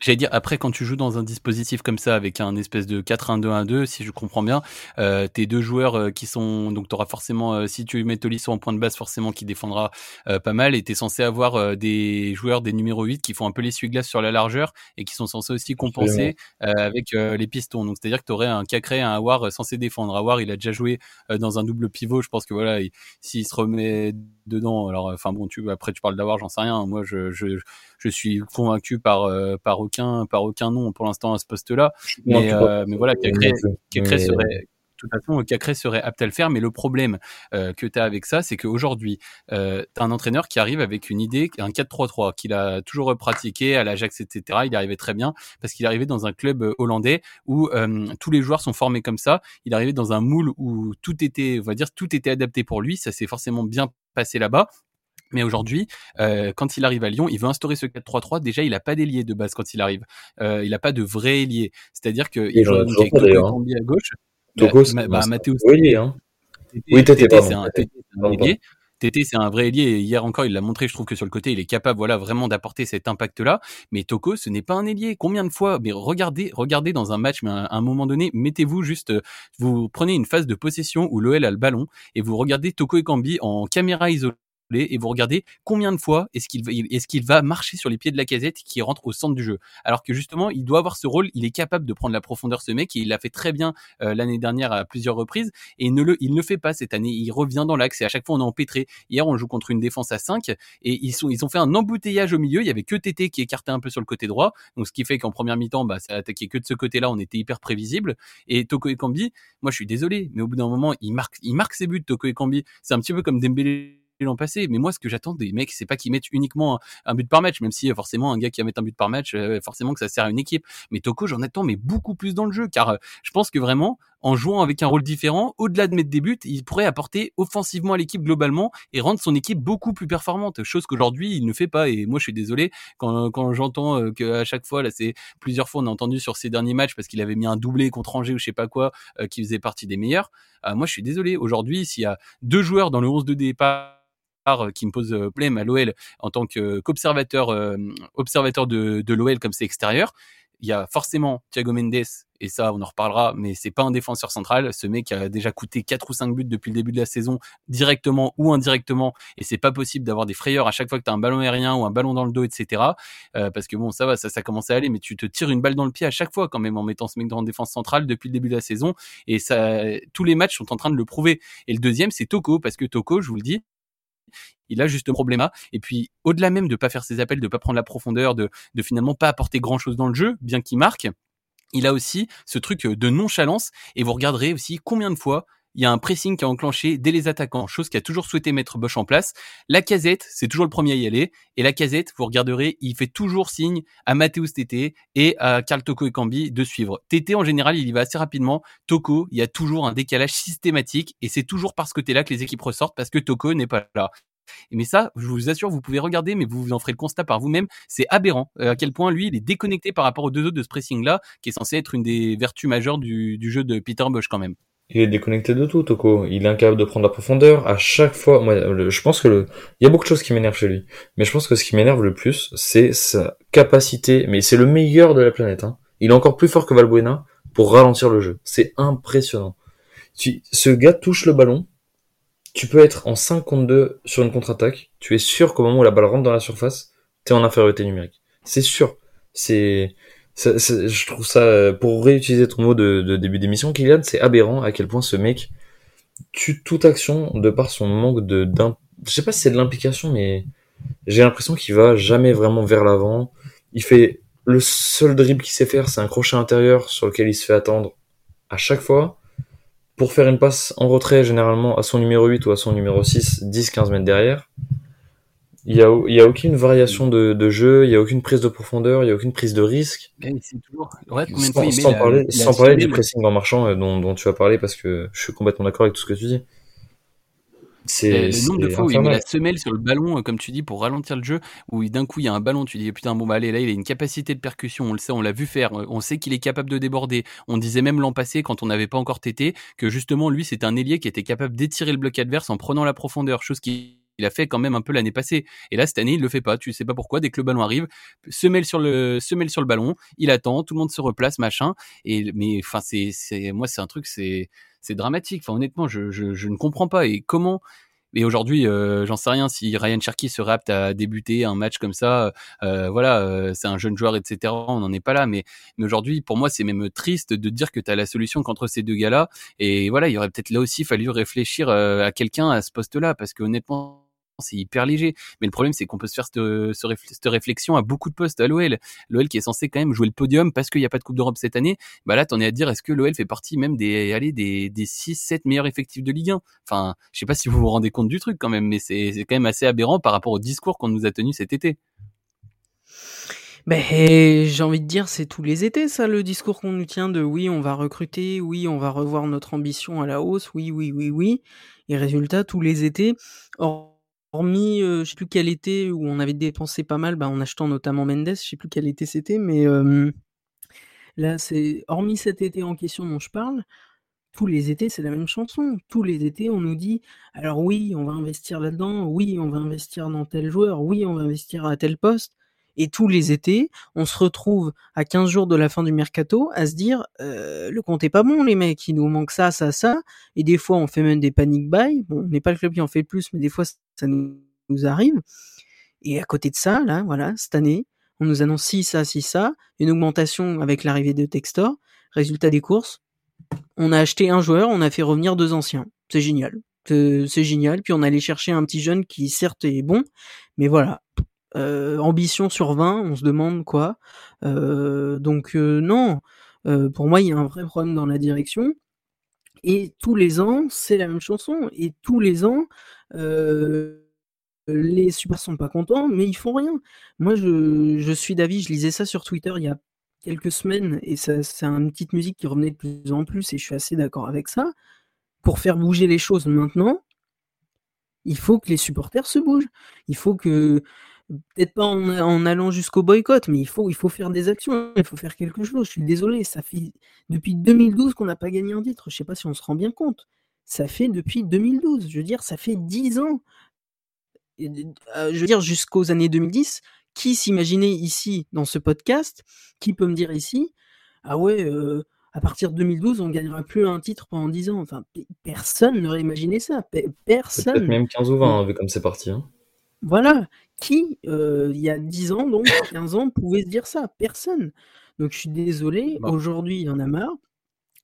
J'allais dire, après, quand tu joues dans un dispositif comme ça, avec un espèce de 4-1-2-1-2, si je comprends bien, euh, tes deux joueurs euh, qui sont, donc tu auras forcément, euh, si tu mets Tolisso en point de base, forcément qui défendra euh, pas mal, et tu es censé avoir euh, des joueurs, des numéros 8 qui font un peu l'essuie-glace sur la largeur, et qui sont censés aussi compenser avec les pistons. Donc c'est-à-dire que tu aurais un Cacré, un Awar censé défendre. Awar, il a déjà joué dans un double pivot, je pense que voilà, s'il se remet dedans, alors, enfin bon, tu, après tu parles d'Awar, j'en sais rien, moi je, je, je suis convaincu par, par aucun par aucun nom pour l'instant à ce poste-là. Mais, euh, mais voilà, Cacré, serait de toute façon, Cacré serait apte à le faire, mais le problème euh, que tu as avec ça, c'est qu'aujourd'hui, euh, tu as un entraîneur qui arrive avec une idée, un 4-3-3, qu'il a toujours pratiqué à l'Ajax, etc. Il arrivait très bien, parce qu'il arrivait dans un club euh, hollandais où euh, tous les joueurs sont formés comme ça. Il arrivait dans un moule où tout était, on va dire, tout était adapté pour lui. Ça s'est forcément bien passé là-bas. Mais aujourd'hui, euh, quand il arrive à Lyon, il veut instaurer ce 4-3-3. Déjà, il n'a pas d'ailier de base quand il arrive. Euh, il n'a pas de vrai ailier. C'est-à-dire qu'il joue avec Toko à gauche. Toko, bah, bah, Mathéo, hein. Oui, Tété, c'est un, ailier. Tété, c'est un vrai ailier. Et hier encore, il l'a montré. Je trouve que sur le côté, il est capable, voilà, vraiment d'apporter cet impact-là. Mais Toko, ce n'est pas un ailier. Combien de fois Mais regardez, regardez dans un match, mais à un moment donné, mettez-vous juste, vous prenez une phase de possession où l'OL a le ballon et vous regardez Toko et Kambi en caméra isolée et vous regardez combien de fois est-ce qu'il va, est-ce va marcher sur les pieds de la casette qui rentre au centre du jeu. Alors que justement, il doit avoir ce rôle, il est capable de prendre la profondeur ce mec et il l'a fait très bien euh, l'année dernière à plusieurs reprises et ne le, il ne fait pas cette année. Il revient dans l'axe et à chaque fois on est empêtré. Hier, on joue contre une défense à 5 et ils sont, ils ont fait un embouteillage au milieu. Il y avait que TT qui écartait un peu sur le côté droit. Donc ce qui fait qu'en première mi-temps, bah, ça attaquait que de ce côté-là. On était hyper prévisible. Et Toko Ekambi, moi je suis désolé, mais au bout d'un moment, il marque, il marque ses buts. Toko Ekambi, c'est un petit peu comme Dembélé l'an passé. Mais moi, ce que j'attends des mecs, c'est pas qu'ils mettent uniquement un, but par match, même si forcément un gars qui va mettre un but par match, euh, forcément que ça sert à une équipe. Mais Toko, j'en attends mais beaucoup plus dans le jeu, car euh, je pense que vraiment, en jouant avec un rôle différent, au-delà de mettre des buts, il pourrait apporter offensivement à l'équipe globalement et rendre son équipe beaucoup plus performante, chose qu'aujourd'hui il ne fait pas. Et moi, je suis désolé quand, quand j'entends euh, qu'à chaque fois, là, c'est plusieurs fois on a entendu sur ces derniers matchs parce qu'il avait mis un doublé contre Angers ou je sais pas quoi, qui faisait partie des meilleurs. moi, je suis désolé. Aujourd'hui, s'il y a deux joueurs dans le 11 de départ euh, qui me pose euh, problème à l'OL en tant qu'observateur euh, observateur de, de l'OL comme c'est extérieur. Il y a forcément Thiago Mendes et ça on en reparlera, mais c'est pas un défenseur central. Ce mec a déjà coûté 4 ou 5 buts depuis le début de la saison, directement ou indirectement, et c'est pas possible d'avoir des frayeurs à chaque fois que tu as un ballon aérien ou un ballon dans le dos, etc. parce que bon, ça va, ça, ça commence à aller, mais tu te tires une balle dans le pied à chaque fois quand même en mettant ce mec dans défense centrale depuis le début de la saison, et ça, tous les matchs sont en train de le prouver. Et le deuxième, c'est Toko, parce que Toko, je vous le dis, il a juste un problème et puis au-delà même de pas faire ses appels de pas prendre la profondeur de, de finalement pas apporter grand chose dans le jeu bien qu'il marque il a aussi ce truc de nonchalance. Et vous regarderez aussi combien de fois il y a un pressing qui est enclenché dès les attaquants, chose a toujours souhaité mettre Bosch en place. La casette, c'est toujours le premier à y aller. Et la casette, vous regarderez, il fait toujours signe à Mathéus Tété et à Karl Toko et Cambi de suivre. Tété, en général, il y va assez rapidement. Toko, il y a toujours un décalage systématique et c'est toujours parce que t'es là que les équipes ressortent parce que Toko n'est pas là. Mais ça, je vous assure, vous pouvez regarder, mais vous vous en ferez le constat par vous-même. C'est aberrant euh, à quel point lui, il est déconnecté par rapport aux deux autres de ce pressing-là, qui est censé être une des vertus majeures du, du jeu de Peter Bosch quand même. Il est déconnecté de tout, Toko. Il est incapable de prendre la profondeur. À chaque fois, moi, je pense que il y a beaucoup de choses qui m'énervent chez lui. Mais je pense que ce qui m'énerve le plus, c'est sa capacité. Mais c'est le meilleur de la planète. Hein. Il est encore plus fort que Valbuena pour ralentir le jeu. C'est impressionnant. ce gars touche le ballon. Tu peux être en 5 contre 2 sur une contre-attaque. Tu es sûr qu'au moment où la balle rentre dans la surface, t'es en infériorité numérique. C'est sûr. C'est, je trouve ça, pour réutiliser ton mot de, début d'émission, Kylian, c'est aberrant à quel point ce mec tue toute action de par son manque de, je sais pas si c'est de l'implication, mais j'ai l'impression qu'il va jamais vraiment vers l'avant. Il fait, le seul dribble qu'il sait faire, c'est un crochet intérieur sur lequel il se fait attendre à chaque fois. Pour faire une passe en retrait, généralement, à son numéro 8 ou à son numéro 6, 10-15 mètres derrière. Il y a, il y a aucune variation de, de jeu, il y a aucune prise de profondeur, il y a aucune prise de risque. Toujours... Ouais, sans, sans parler, sans parler du pressing en marchant euh, dont, dont tu as parlé parce que je suis complètement d'accord avec tout ce que tu dis. C'est le nombre de fois où il met la semelle sur le ballon, euh, comme tu dis, pour ralentir le jeu, où d'un coup il y a un ballon, tu dis putain bon bah allez là il a une capacité de percussion, on le sait, on l'a vu faire, on sait qu'il est capable de déborder. On disait même l'an passé quand on n'avait pas encore tété que justement lui c'est un ailier qui était capable d'étirer le bloc adverse en prenant la profondeur, chose qui il a fait quand même un peu l'année passée. Et là, cette année, il le fait pas. Tu sais pas pourquoi. Dès que le ballon arrive, se mêle sur le, se mêle sur le ballon, il attend, tout le monde se replace, machin. Et, mais, enfin, c'est, c'est, moi, c'est un truc, c'est, c'est dramatique. Enfin, honnêtement, je, je, je ne comprends pas. Et comment, et aujourd'hui, euh, j'en sais rien si Ryan Cherky serait apte à débuter un match comme ça. Euh, voilà, euh, c'est un jeune joueur, etc. On n'en est pas là, mais, mais aujourd'hui, pour moi, c'est même triste de dire que tu as la solution qu'entre ces deux gars-là. Et voilà, il aurait peut-être là aussi fallu réfléchir à quelqu'un à ce poste-là, parce que honnêtement, c'est hyper léger. Mais le problème, c'est qu'on peut se faire cette, cette, réflexion à beaucoup de postes à l'OL. L'OL qui est censé quand même jouer le podium parce qu'il n'y a pas de Coupe d'Europe cette année. Bah là, t'en es à dire, est-ce que l'OL fait partie même des, allez, des, des 6, 7 meilleurs effectifs de Ligue 1? Enfin, je sais pas si vous vous rendez compte du truc quand même, mais c'est quand même assez aberrant par rapport au discours qu'on nous a tenu cet été. Ben, j'ai envie de dire, c'est tous les étés, ça, le discours qu'on nous tient de oui, on va recruter, oui, on va revoir notre ambition à la hausse, oui, oui, oui, oui. Et résultat, tous les étés, hormis, euh, je sais plus quel été où on avait dépensé pas mal, bah, en achetant notamment Mendes, je sais plus quel été c'était, mais là, c'est hormis cet été en question dont je parle, tous les étés, c'est la même chanson. Tous les étés, on nous dit, alors oui, on va investir là-dedans, oui, on va investir dans tel joueur, oui, on va investir à tel poste. Et tous les étés, on se retrouve à 15 jours de la fin du mercato à se dire euh, le compte est pas bon les mecs, il nous manque ça, ça, ça. Et des fois on fait même des panic buy. Bon, on n'est pas le club qui en fait plus, mais des fois ça nous, arrive. Et à côté de ça, là, voilà, cette année, on nous annonce si ça, si ça, une augmentation avec l'arrivée de Textor. Résultat des courses, on a acheté un joueur, on a fait revenir deux anciens. C'est génial. C'est génial. Puis on allait chercher un petit jeune qui certes est bon, mais voilà, euh, ambition sur 20, on se demande quoi. Euh, donc euh, non, pour moi il y a un vrai problème dans la direction. Et tous les ans, c'est la même chanson. Et tous les ans, les super sont pas contents, mais ils font rien. Moi, je, je suis d'avis, je lisais ça sur Twitter il y a quelques semaines, et c'est une petite musique qui revenait de plus en plus, et je suis assez d'accord avec ça. Pour faire bouger les choses maintenant, il faut que les supporters se bougent. Il faut que peut-être pas en, allant jusqu'au boycott, mais il faut, il faut faire des actions, il faut faire quelque chose. Je suis désolé, ça fait depuis 2012 qu'on n'a pas gagné un titre. Je sais pas si on se rend bien compte. Ça fait depuis 2012. Je veux dire, ça fait 10 ans. Euh, je veux dire, jusqu'aux années 2010, qui s'imaginait ici, dans ce podcast, qui peut me dire ici, ah ouais, euh, à partir de 2012, on gagnera plus un titre pendant 10 ans. Enfin, personne n'aurait imaginé ça. Personne. Peut-être même 15 ou 20, hein, vu comme c'est parti. Hein. Voilà. Qui, euh, il y a 10 ans, donc 15 ans, pouvait se dire ça? Personne. Donc je suis désolé, aujourd'hui, il y en a marre.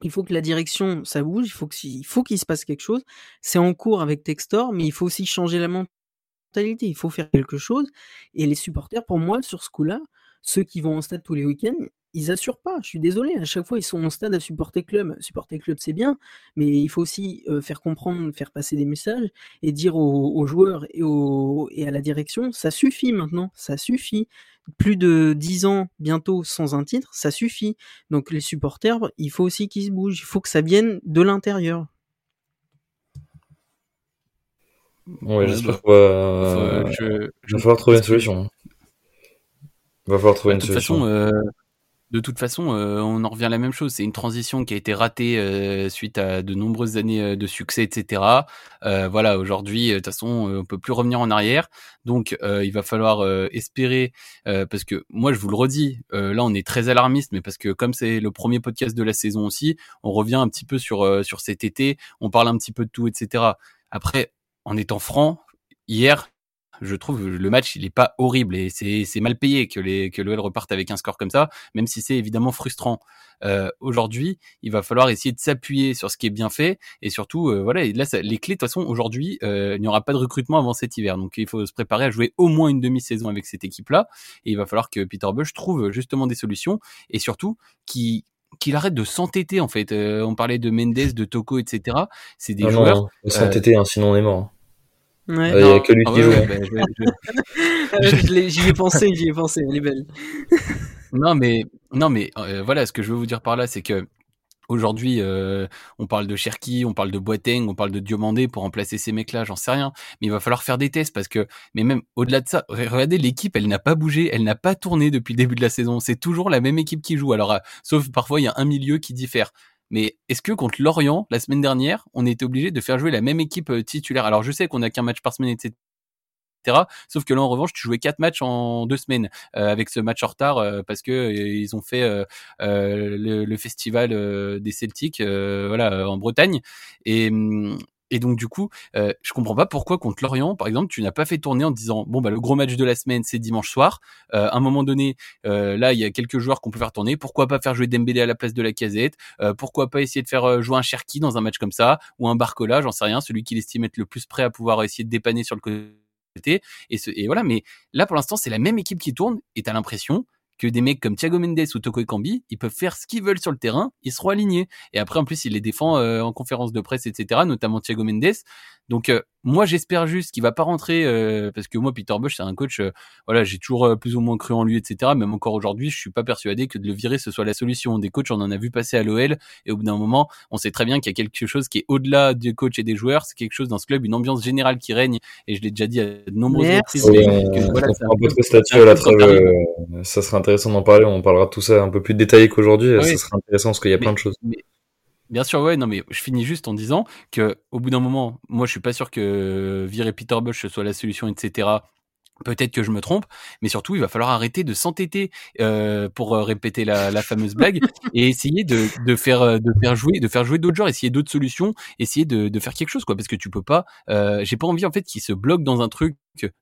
Il faut que la direction, ça bouge, il faut qu'il faut qu'il se passe quelque chose. C'est en cours avec Textor, mais il faut aussi changer la mentalité, il faut faire quelque chose. Et les supporters, pour moi, sur ce coup-là, ceux qui vont en stade tous les week-ends, ils assurent pas. Je suis désolé, à chaque fois, ils sont en stade à supporter club. Supporter club, c'est bien, mais il faut aussi faire comprendre, faire passer des messages et dire aux, joueurs et, et à la direction, ça suffit maintenant, ça suffit. Plus de 10 ans bientôt sans un titre, ça suffit. Donc les supporters, il faut aussi qu'ils se bougent, il faut que ça vienne de l'intérieur. Ouais, j'espère qu'il va... falloir trouver une solution. Il va falloir trouver une solution. Façon, euh, de toute façon, euh, on en revient à la même chose. C'est une transition qui a été ratée euh, suite à de nombreuses années euh, de succès, etc. voilà, aujourd'hui, de toute façon, on peut plus revenir en arrière. Donc, il va falloir espérer, parce que moi, je vous le redis, là, on est très alarmiste, mais parce que comme c'est le premier podcast de la saison aussi, on revient un petit peu sur sur cet été. On parle un petit peu de tout, etc. Après, en étant franc, hier, je trouve le match il est pas horrible et c'est mal payé que les que l'OL reparte avec un score comme ça, même si c'est évidemment frustrant. Euh, Aujourd'hui, il va falloir essayer de s'appuyer sur ce qui est bien fait et surtout euh, voilà là les clés de toute façon aujourd'hui euh, il n'y aura pas de recrutement avant cet hiver donc il faut se préparer à jouer au moins une demi-saison avec cette équipe là et il va falloir que Peter Bush trouve justement des solutions et surtout qui qu'il arrête de s'entêter en fait. Euh, on parlait de Mendes, de Toko, etc. C'est des joueurs. Non, s'entêter, hein, sinon on est mort. Ouais. Il n'y a que lui qui joue. J'y ai pensé, j'y ai pensé, elle est belle. non, mais, non, mais euh, voilà, ce que je veux vous dire par là, c'est que Aujourd'hui, euh, on parle de Cherki, on parle de Boateng, on parle de Diomandé pour remplacer ces mecs-là, j'en sais rien. Mais il va falloir faire des tests parce que, mais même au-delà de ça, regardez l'équipe, elle n'a pas bougé, elle n'a pas tourné depuis le début de la saison. C'est toujours la même équipe qui joue. Alors, euh, sauf parfois il y a un milieu qui diffère. Mais est-ce que contre Lorient, la semaine dernière, on était obligé de faire jouer la même équipe euh, titulaire? Alors je sais qu'on a qu'un match par semaine, etc. Sauf que là, en revanche, tu jouais quatre matchs en deux semaines euh, avec ce match en retard euh, parce que ils ont fait le, le, festival des Celtics, voilà, en Bretagne. Et, hum, et donc du coup, euh, je comprends pas pourquoi contre Lorient, par exemple, tu n'as pas fait tourner en disant bon bah le gros match de la semaine c'est dimanche soir. Euh, à un moment donné, euh, là il y a quelques joueurs qu'on peut faire tourner. Pourquoi pas faire jouer Dembélé à la place de la Casette? Euh, Pourquoi pas essayer de faire euh, jouer un Cherki dans un match comme ça? Ou un Barcola, j'en sais rien, celui qu'il estime être le plus prêt à pouvoir essayer de dépanner sur le côté. Et, et voilà, mais là pour l'instant c'est la même équipe qui tourne et t'as l'impression que des mecs comme Thiago Mendes ou Toko Ekambi, ils peuvent faire ce qu'ils veulent sur le terrain, ils seront alignés. Et après, en plus, il les défend euh, en conférence de presse, etc., notamment Thiago Mendes. Donc, euh, moi, j'espère juste qu'il va pas rentrer, euh, parce que moi, Peter Bush, c'est un coach, voilà, j'ai toujours plus ou moins cru en lui, etc. Même encore aujourd'hui, je suis pas persuadé que de le virer, ce soit la solution. Des coachs, on en a vu passer à l'OL, et au bout d'un moment, on sait très bien qu'il y a quelque chose qui est au-delà des coachs et des joueurs, c'est quelque chose dans ce club, une ambiance générale qui règne, et je l'ai déjà dit à de nombreuses reprises. ça serait intéressant d'en parler, on parlera de tout ça un peu plus détaillé qu'aujourd'hui, ça serait intéressant parce qu'il y a plein de choses. Bien sûr, ouais, non, mais je finis juste en disant que au bout d'un moment, moi, je suis pas sûr que virer Peter Bush soit la solution, etc. Peut-être que je me trompe, mais surtout il va falloir arrêter de s'entêter euh, pour euh, répéter la, la, fameuse blague et essayer de, de, faire euh, de faire jouer de faire jouer d'autres joueurs, essayer d'autres solutions, essayer de, de, faire quelque chose quoi, parce que tu peux pas. Euh, j'ai pas envie en fait qu'il se bloque dans un truc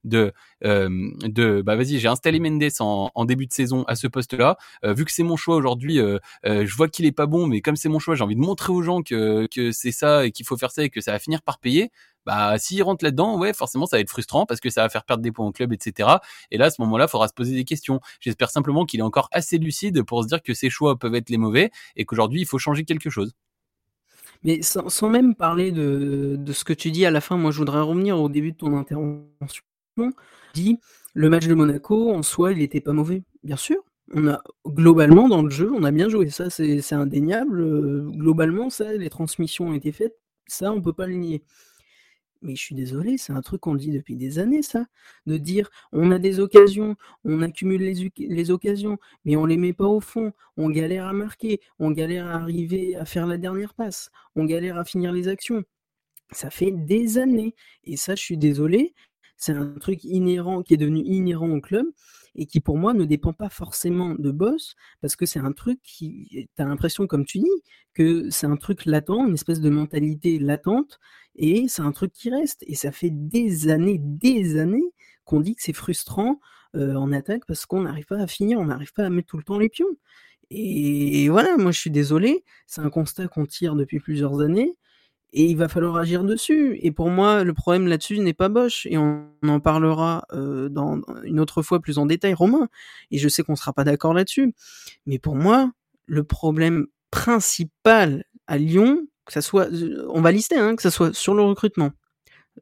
de euh, de bah vas-y j'ai installé Mendes en, en, début de saison à ce poste-là vu que c'est mon choix aujourd'hui je vois qu'il est pas bon mais comme c'est mon choix j'ai envie de montrer aux gens que que c'est ça et qu'il faut faire ça et que ça va finir par payer bah s'il rentre là-dedans, ouais, forcément ça va être frustrant parce que ça va faire perdre des points au club, etc. Et là, à ce moment-là, il faudra se poser des questions. J'espère simplement qu'il est encore assez lucide pour se dire que ses choix peuvent être les mauvais et qu'aujourd'hui il faut changer quelque chose. Mais sans, même parler de, ce que tu dis à la fin, moi je voudrais revenir au début de ton intervention. Dit le match de Monaco en soi, il n'était pas mauvais, bien sûr. On a globalement dans le jeu, on a bien joué, ça c'est indéniable. Euh, globalement, ça, les transmissions ont été faites, ça on peut pas le nier. Mais je suis désolé, c'est un truc qu'on dit depuis des années, ça. De dire, on a des occasions, on accumule les, occasions, mais on les met pas au fond. On galère à marquer, on galère à arriver à faire la dernière passe, on galère à finir les actions. Ça fait des années. Et ça, je suis désolé, c'est un truc inhérent qui est devenu inhérent au club et qui pour moi ne dépend pas forcément de boss parce que c'est un truc qui tu l'impression comme tu dis que c'est un truc latent, une espèce de mentalité latente et c'est un truc qui reste et ça fait des années, des années qu'on dit que c'est frustrant euh, en attaque parce qu'on n'arrive pas à finir, on n'arrive pas à mettre tout le temps les pions. Et voilà, moi je suis désolé, c'est un constat qu'on tire depuis plusieurs années et il va falloir agir dessus. Et pour moi, le problème là-dessus n'est pas Bosch, et on, en parlera euh, dans, une autre fois plus en détail, Romain. Et je sais qu'on sera pas d'accord là-dessus, mais pour moi, le problème principal à Lyon, que ça soit, on va lister, hein, que ça soit sur le recrutement.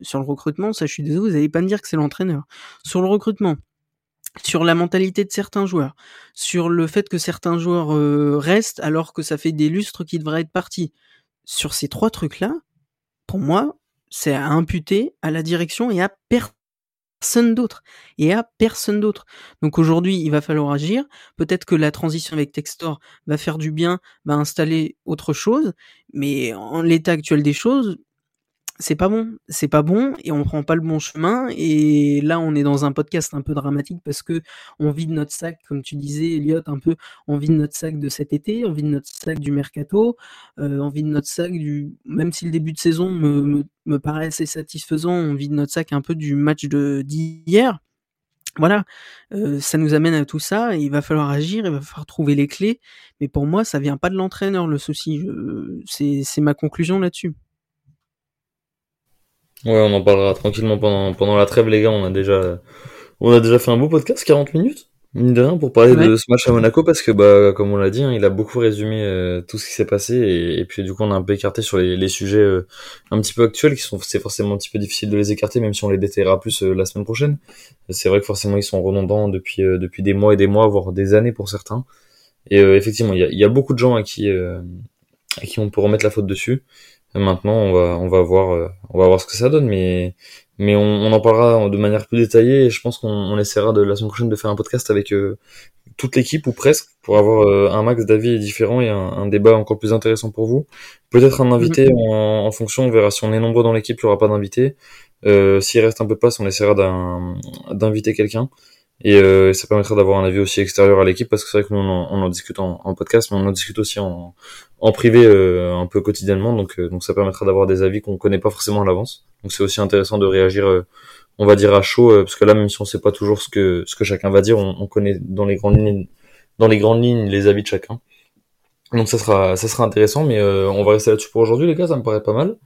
Sur le recrutement, ça, je suis désolé, vous n'allez pas me dire que c'est l'entraîneur. Sur le recrutement, sur la mentalité de certains joueurs, sur le fait que certains joueurs euh, restent alors que ça fait des lustres qui devraient être partis sur ces trois trucs-là, pour moi, c'est à imputer à la direction et à personne d'autre. Et à personne d'autre. Donc aujourd'hui, il va falloir agir. Peut-être que la transition avec Textor va faire du bien, va installer autre chose. Mais en l'état actuel des choses, c'est pas bon, c'est pas bon et on prend pas le bon chemin et là on est dans un podcast un peu dramatique parce que on vide notre sac comme tu disais Elliot un peu on vide notre sac de cet été, on vide notre sac du mercato, euh, on vide notre sac du même si le début de saison me, me, me paraît satisfaisant, on vide notre sac un peu du match de d'hier. Voilà, euh, ça nous amène à tout ça. Et il va falloir agir, il va falloir trouver les clés. Mais pour moi, ça vient pas de l'entraîneur le souci. C'est ma conclusion là-dessus. Ouais, on en parlera tranquillement pendant, pendant la trêve, les gars. On a déjà, on a déjà fait un beau podcast, 40 minutes, mine de rien, pour parler de ce match à Monaco, parce que, bah, comme on l'a dit, hein, il a beaucoup résumé euh, tout ce qui s'est passé, et, puis du coup, on a un peu écarté sur les, les sujets euh, un petit peu actuels, qui sont, c'est forcément un petit peu difficile de les écarter, même si on les détaillera plus euh, la semaine prochaine. C'est vrai que forcément, ils sont redondants depuis, depuis des mois et des mois, voire des années pour certains. Et effectivement, il y a, y a, beaucoup de gens à qui, à qui on peut remettre la faute dessus. Maintenant, on va, on va voir, euh, on va voir ce que ça donne, mais, mais on, on en parlera de manière plus détaillée. Et je pense qu'on on essaiera de la semaine prochaine de faire un podcast avec euh, toute l'équipe ou presque pour avoir euh, un max d'avis différents et un, un, débat encore plus intéressant pour vous. Peut-être un invité mhm. en, en, fonction. On verra si on est nombreux dans l'équipe, il n'y aura pas d'invité. Euh, S'il reste un peu de place, on essaiera d'inviter quelqu'un. Et euh, ça permettra d'avoir un avis aussi extérieur à l'équipe parce que c'est vrai que nous on en, on en discute en, en, podcast, mais on en discute aussi en, en privé euh, un peu quotidiennement. Donc, euh, donc ça permettra d'avoir des avis qu'on connaît pas forcément à l'avance. Donc c'est aussi intéressant de réagir, euh, on va dire à chaud, parce que là même si on sait pas toujours ce que ce que chacun va dire, on, on, connaît dans les grandes lignes dans les grandes lignes les avis de chacun. Donc ça sera ça sera intéressant, mais on va rester là-dessus pour aujourd'hui les gars, ça me paraît pas mal.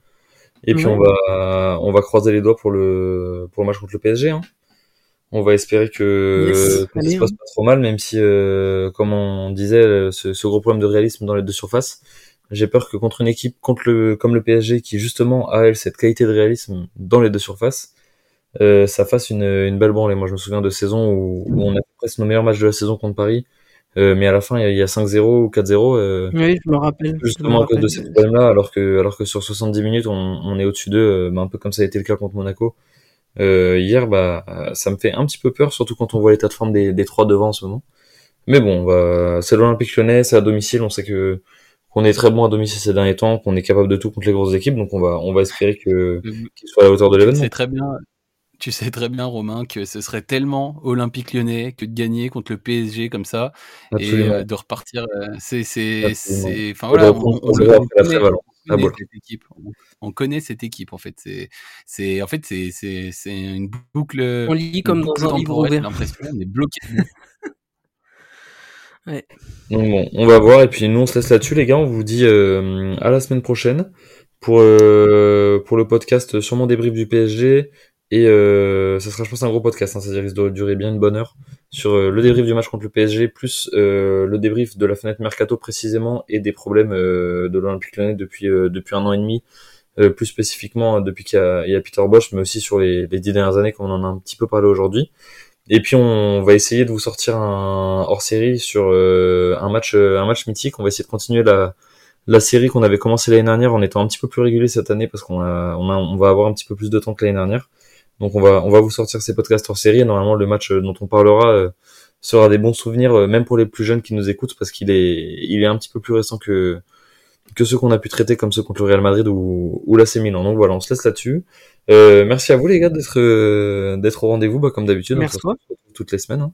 Et puis on va on va croiser les doigts pour le pour le match contre le PSG. Hein. On va espérer que ça se passe pas trop mal, même si, euh, comme on disait, ce, ce, gros problème de réalisme dans les deux surfaces. J'ai peur que contre une équipe contre le, comme le PSG, qui justement a elle cette qualité de réalisme dans les deux surfaces, euh, ça fasse une, une belle branlée. Moi, je me souviens de saisons où, où on a presque nos meilleurs matchs de la saison contre Paris, euh, mais à la fin, il y a, 5-0 ou 4-0. Euh, oui, je me rappelle. Justement à cause de ces problèmes-là, alors que, alors que sur 70 minutes, on, on est au-dessus d'eux, euh, un peu comme ça a été le cas contre Monaco. Euh, hier, bah, ça me fait un petit peu peur, surtout quand on voit l'état de forme des, des trois devant en ce moment. Mais bon, bah, c'est l'Olympique Lyonnais, c'est à domicile, on sait que qu'on est très bon à domicile ces derniers temps, qu'on est capable de tout contre les grosses équipes, donc on va on va espérer que mm. qu'ils soient à la hauteur de l'événement. C'est très bien. Tu sais très bien, Romain, que ce serait tellement Olympique Lyonnais que de gagner contre le PSG comme ça et euh, de repartir. Euh, c'est c'est c'est. Enfin voilà, on, on, le, ah, cette équipe. On, connaît cette équipe en fait. C'est, c'est en fait c'est, c'est, c'est une boucle. On lit comme dans un livre ouvert. L'impression on est bloqué. ouais. Donc bon, on va voir et puis nous on se laisse là-dessus les gars. On vous dit euh, à la semaine prochaine pour euh, pour le podcast sur mon débrief du PSG. Et euh, ça sera, je pense, un gros podcast. Hein, C'est-à-dire qu'il doit durer bien une bonne heure sur euh, le débrief du match contre le PSG, plus euh, le débrief de la fenêtre mercato précisément et des problèmes euh, de l'Olympique Lyonnais depuis euh, depuis un an et demi, plus spécifiquement depuis qu'il y, y, a Peter Bosch, mais aussi sur les, les dix dernières années, comme on en a un petit peu parlé aujourd'hui. Et puis on va essayer de vous sortir un hors-série sur un match un match mythique. On va essayer de continuer la la série qu'on avait commencé l'année dernière en étant un petit peu plus régulier cette année parce qu'on a, on a, on va avoir un petit peu plus de temps que l'année dernière. Donc on va on va vous sortir ces podcasts hors série. normalement le match euh, dont on parlera euh, sera des bons souvenirs euh, même pour les plus jeunes qui nous écoutent parce qu'il est il est un petit peu plus récent que que ceux qu'on a pu traiter comme ceux contre le Real Madrid ou, ou l'AC Milan. Donc voilà, on se laisse là-dessus. Euh, merci à vous les gars d'être d'être au rendez-vous bah, comme d'habitude. Merci toutes les semaines. Hein.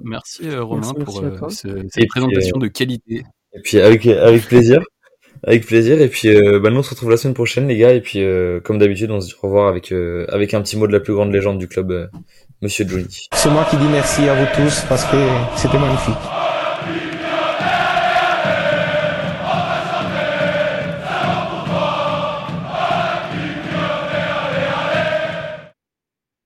Merci Romain pour cette présentation de qualité. Et puis avec avec plaisir. Avec plaisir. Et puis, euh, bah, nous, on se retrouve la semaine prochaine, les gars. Et puis, euh, comme d'habitude, on se dit au revoir avec, euh, avec un petit mot de la plus grande légende du club, Monsieur Johnny. C'est moi qui dis merci à vous tous parce que c'était magnifique.